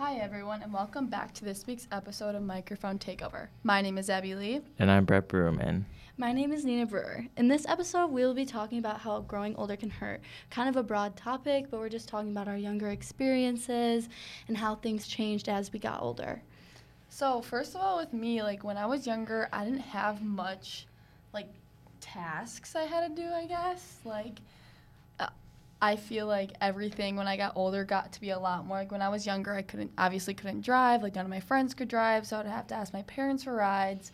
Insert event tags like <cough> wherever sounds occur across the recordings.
Hi, everyone, and welcome back to this week's episode of Microphone Takeover. My name is Abby Lee. And I'm Brett Brewerman. My name is Nina Brewer. In this episode, we'll be talking about how growing older can hurt. Kind of a broad topic, but we're just talking about our younger experiences and how things changed as we got older. So, first of all, with me, like when I was younger, I didn't have much like tasks I had to do, I guess. Like, I feel like everything when I got older got to be a lot more. Like when I was younger, I couldn't obviously couldn't drive. Like none of my friends could drive, so I'd have to ask my parents for rides,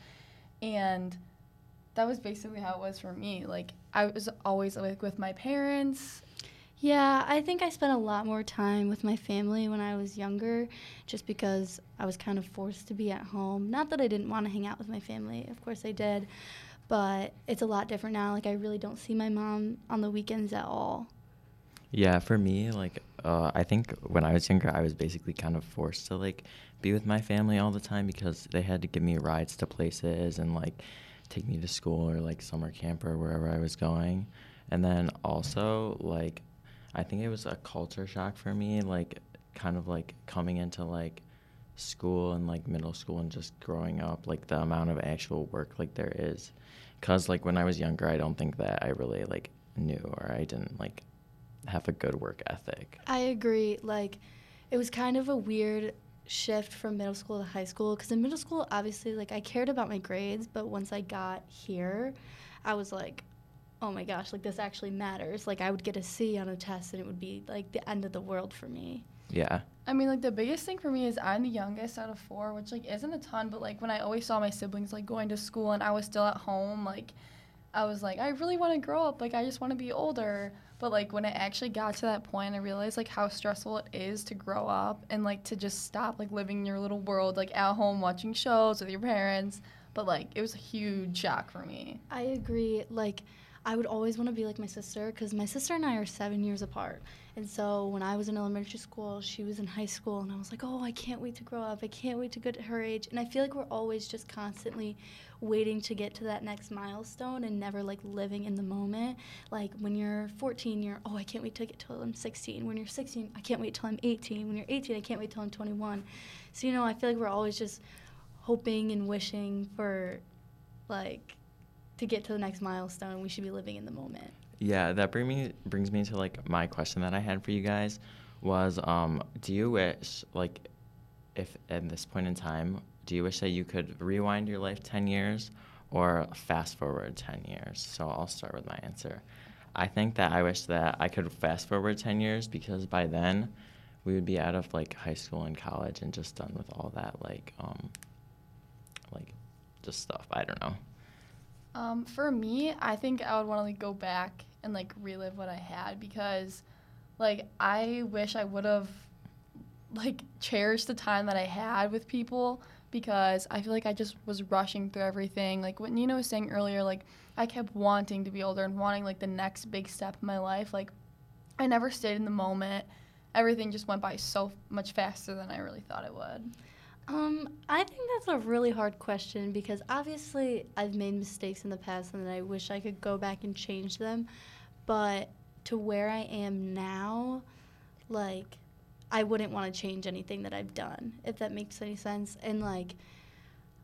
and that was basically how it was for me. Like I was always like with my parents. Yeah, I think I spent a lot more time with my family when I was younger just because I was kind of forced to be at home. Not that I didn't want to hang out with my family, of course I did, but it's a lot different now. Like I really don't see my mom on the weekends at all. Yeah, for me, like uh, I think when I was younger, I was basically kind of forced to like be with my family all the time because they had to give me rides to places and like take me to school or like summer camp or wherever I was going. And then also like I think it was a culture shock for me, like kind of like coming into like school and like middle school and just growing up, like the amount of actual work like there is. Cause like when I was younger, I don't think that I really like knew or I didn't like have a good work ethic. I agree. Like, it was kind of a weird shift from middle school to high school because in middle school, obviously, like, I cared about my grades, but once I got here, I was like, oh my gosh, like, this actually matters. Like, I would get a C on a test and it would be like the end of the world for me. Yeah. I mean, like the biggest thing for me is I'm the youngest out of four, which like isn't a ton, but like when I always saw my siblings like going to school and I was still at home, like I was like, I really want to grow up. Like I just want to be older. But like when it actually got to that point, I realized like how stressful it is to grow up and like to just stop like living in your little world, like at home watching shows with your parents. But like it was a huge shock for me. I agree. Like, I would always want to be like my sister because my sister and I are seven years apart. And so when I was in elementary school, she was in high school, and I was like, oh, I can't wait to grow up. I can't wait to get to her age. And I feel like we're always just constantly waiting to get to that next milestone and never like living in the moment. Like when you're 14, you're, oh, I can't wait to get till I'm 16. When you're 16, I can't wait till I'm 18. When you're 18, I can't wait till I'm 21. So, you know, I feel like we're always just hoping and wishing for like to get to the next milestone. We should be living in the moment. Yeah, that bring me brings me to like my question that I had for you guys was um do you wish like if at this point in time do you wish that you could rewind your life 10 years or fast forward 10 years? So I'll start with my answer. I think that I wish that I could fast forward 10 years because by then we would be out of like high school and college and just done with all that like um like just stuff. I don't know. Um, for me, I think I would want to like go back and like relive what I had because, like, I wish I would have like cherished the time that I had with people because I feel like I just was rushing through everything. Like what Nina was saying earlier, like I kept wanting to be older and wanting like the next big step in my life. Like I never stayed in the moment. Everything just went by so much faster than I really thought it would. Um, I think that's a really hard question because obviously I've made mistakes in the past and I wish I could go back and change them. But to where I am now, like, I wouldn't want to change anything that I've done, if that makes any sense. And, like,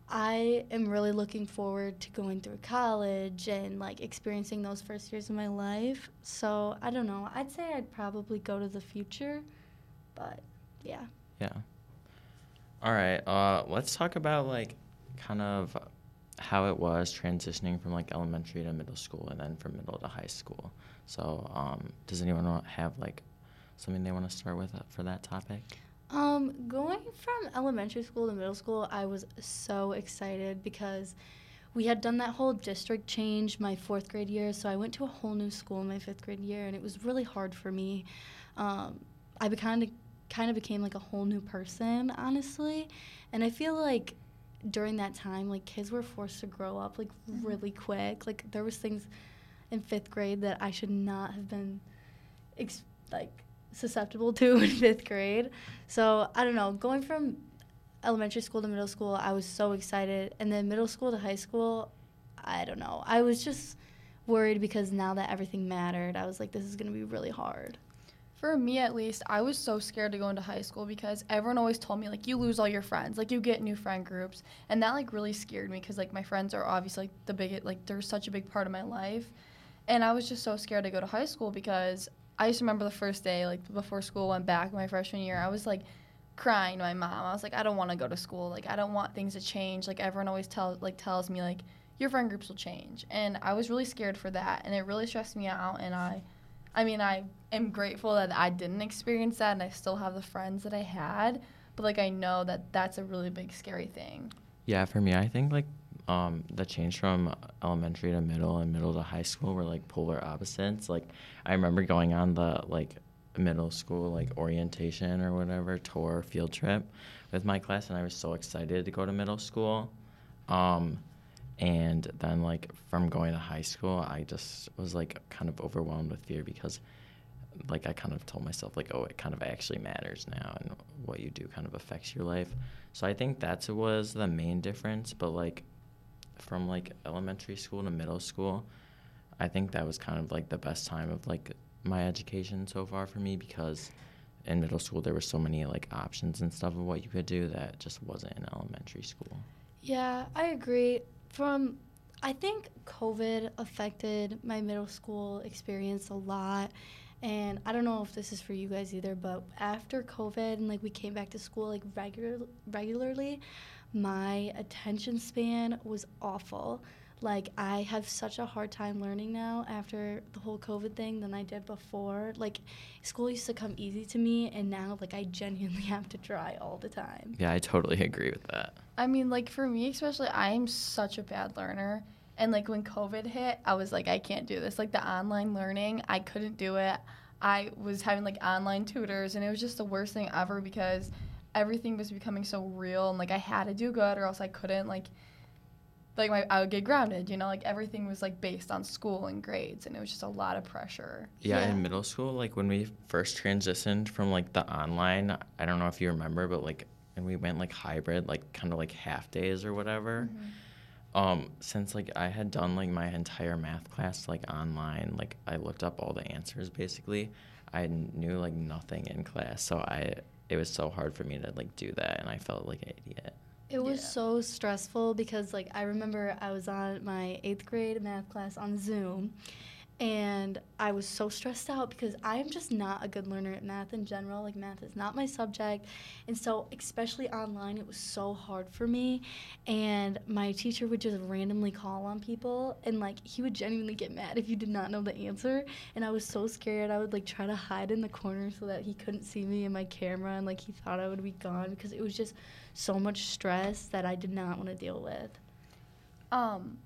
I am really looking forward to going through college and, like, experiencing those first years of my life. So, I don't know. I'd say I'd probably go to the future, but yeah. Yeah. All right. Uh, let's talk about like kind of how it was transitioning from like elementary to middle school and then from middle to high school. So, um, does anyone have like something they want to start with uh, for that topic? Um, going from elementary school to middle school, I was so excited because we had done that whole district change my fourth grade year. So I went to a whole new school my fifth grade year, and it was really hard for me. Um, I kind of kind of became like a whole new person, honestly, and I feel like during that time, like kids were forced to grow up like mm-hmm. really quick. Like there was things in fifth grade that I should not have been ex- like susceptible to <laughs> in fifth grade. So I don't know. Going from elementary school to middle school, I was so excited, and then middle school to high school, I don't know. I was just worried because now that everything mattered, I was like, this is gonna be really hard. For me, at least, I was so scared to go into high school because everyone always told me like you lose all your friends, like you get new friend groups, and that like really scared me because like my friends are obviously like the big like they're such a big part of my life, and I was just so scared to go to high school because I just remember the first day like before school went back my freshman year, I was like crying to my mom. I was like, I don't want to go to school. Like I don't want things to change. Like everyone always tells like tells me like your friend groups will change, and I was really scared for that, and it really stressed me out, and I I mean, I am grateful that I didn't experience that and I still have the friends that I had. But like, I know that that's a really big, scary thing. Yeah, for me, I think like um, the change from elementary to middle and middle to high school were like polar opposites. Like, I remember going on the like middle school like orientation or whatever tour field trip with my class, and I was so excited to go to middle school. Um, and then like from going to high school i just was like kind of overwhelmed with fear because like i kind of told myself like oh it kind of actually matters now and what you do kind of affects your life. So i think that was the main difference but like from like elementary school to middle school i think that was kind of like the best time of like my education so far for me because in middle school there were so many like options and stuff of what you could do that just wasn't in elementary school. Yeah i agree from I think COVID affected my middle school experience a lot. And I don't know if this is for you guys either, but after COVID and like we came back to school like regular regularly, my attention span was awful. Like I have such a hard time learning now after the whole COVID thing than I did before. Like school used to come easy to me and now like I <laughs> genuinely have to try all the time. Yeah, I totally agree with that. I mean, like for me especially, I'm such a bad learner. And like when COVID hit, I was like, I can't do this. Like the online learning, I couldn't do it. I was having like online tutors, and it was just the worst thing ever because everything was becoming so real, and like I had to do good or else I couldn't. Like like my I would get grounded, you know, like everything was like based on school and grades and it was just a lot of pressure. Yeah, yeah, in middle school, like when we first transitioned from like the online, I don't know if you remember, but like and we went like hybrid, like kind of like half days or whatever. Mm-hmm. Um, since like I had done like my entire math class like online, like I looked up all the answers basically. I knew like nothing in class, so I it was so hard for me to like do that and I felt like an idiot. It was yeah. so stressful because like I remember I was on my eighth grade math class on Zoom and I was so stressed out because I am just not a good learner at math in general. Like math is not my subject, and so especially online, it was so hard for me. And my teacher would just randomly call on people, and like he would genuinely get mad if you did not know the answer. And I was so scared. I would like try to hide in the corner so that he couldn't see me in my camera, and like he thought I would be gone because it was just so much stress that I did not want to deal with. Um,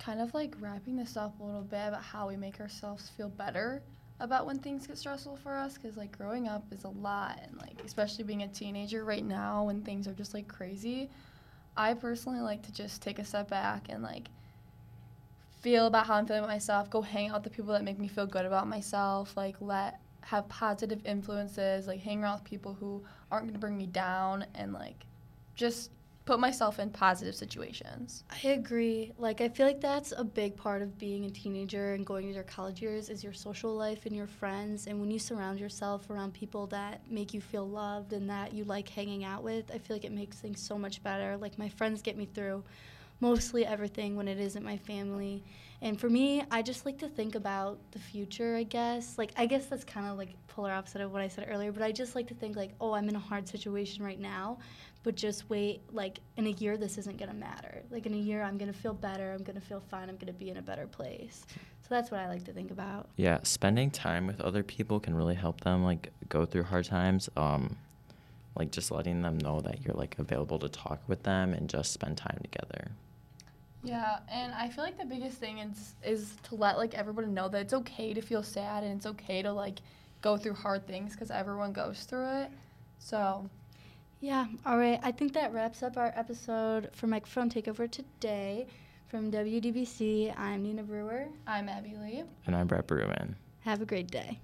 kind of like wrapping this up a little bit about how we make ourselves feel better about when things get stressful for us because like growing up is a lot and like especially being a teenager right now when things are just like crazy i personally like to just take a step back and like feel about how i'm feeling about myself go hang out with the people that make me feel good about myself like let have positive influences like hang around with people who aren't going to bring me down and like just put myself in positive situations. I agree. Like I feel like that's a big part of being a teenager and going into your college years is your social life and your friends and when you surround yourself around people that make you feel loved and that you like hanging out with, I feel like it makes things so much better. Like my friends get me through mostly everything when it isn't my family. And for me, I just like to think about the future, I guess. Like I guess that's kind of like polar opposite of what I said earlier, but I just like to think like, "Oh, I'm in a hard situation right now." But just wait like in a year this isn't going to matter. Like in a year i'm going to feel better i'm going to feel fine i'm going to be in a better place. So that's what i like to think about. Yeah spending time with other people can really help them like go through hard times um like just letting them know that you're like available to talk with them and just spend time together. Yeah and i feel like the biggest thing is is to let like everybody know that it's okay to feel sad and it's okay to like go through hard things because everyone goes through it. So yeah, all right. I think that wraps up our episode for Microphone Takeover today. From WDBC, I'm Nina Brewer. I'm Abby Lee. And I'm Brett Bruin. Have a great day.